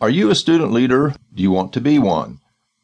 Are you a student leader? Do you want to be one?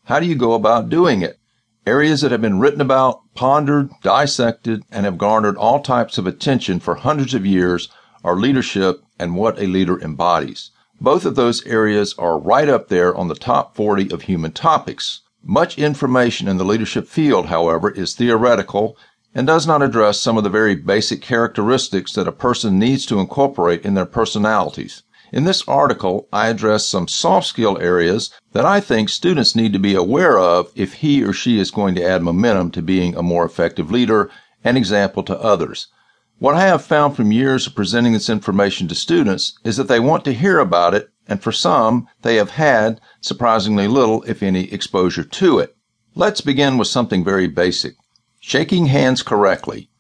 How do you go about doing it? Areas that have been written about, pondered, dissected, and have garnered all types of attention for hundreds of years are leadership and what a leader embodies. Both of those areas are right up there on the top 40 of human topics. Much information in the leadership field, however, is theoretical and does not address some of the very basic characteristics that a person needs to incorporate in their personalities. In this article, I address some soft skill areas that I think students need to be aware of if he or she is going to add momentum to being a more effective leader and example to others. What I have found from years of presenting this information to students is that they want to hear about it, and for some, they have had surprisingly little, if any, exposure to it. Let's begin with something very basic. Shaking hands correctly.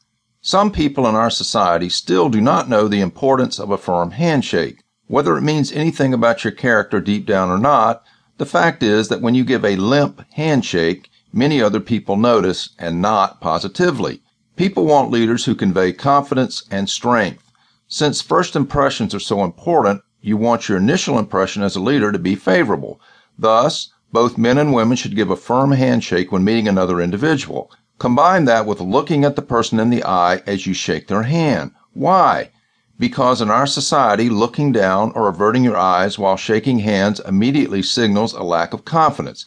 Some people in our society still do not know the importance of a firm handshake. Whether it means anything about your character deep down or not, the fact is that when you give a limp handshake, many other people notice and not positively. People want leaders who convey confidence and strength. Since first impressions are so important, you want your initial impression as a leader to be favorable. Thus, both men and women should give a firm handshake when meeting another individual. Combine that with looking at the person in the eye as you shake their hand. Why? Because in our society, looking down or averting your eyes while shaking hands immediately signals a lack of confidence.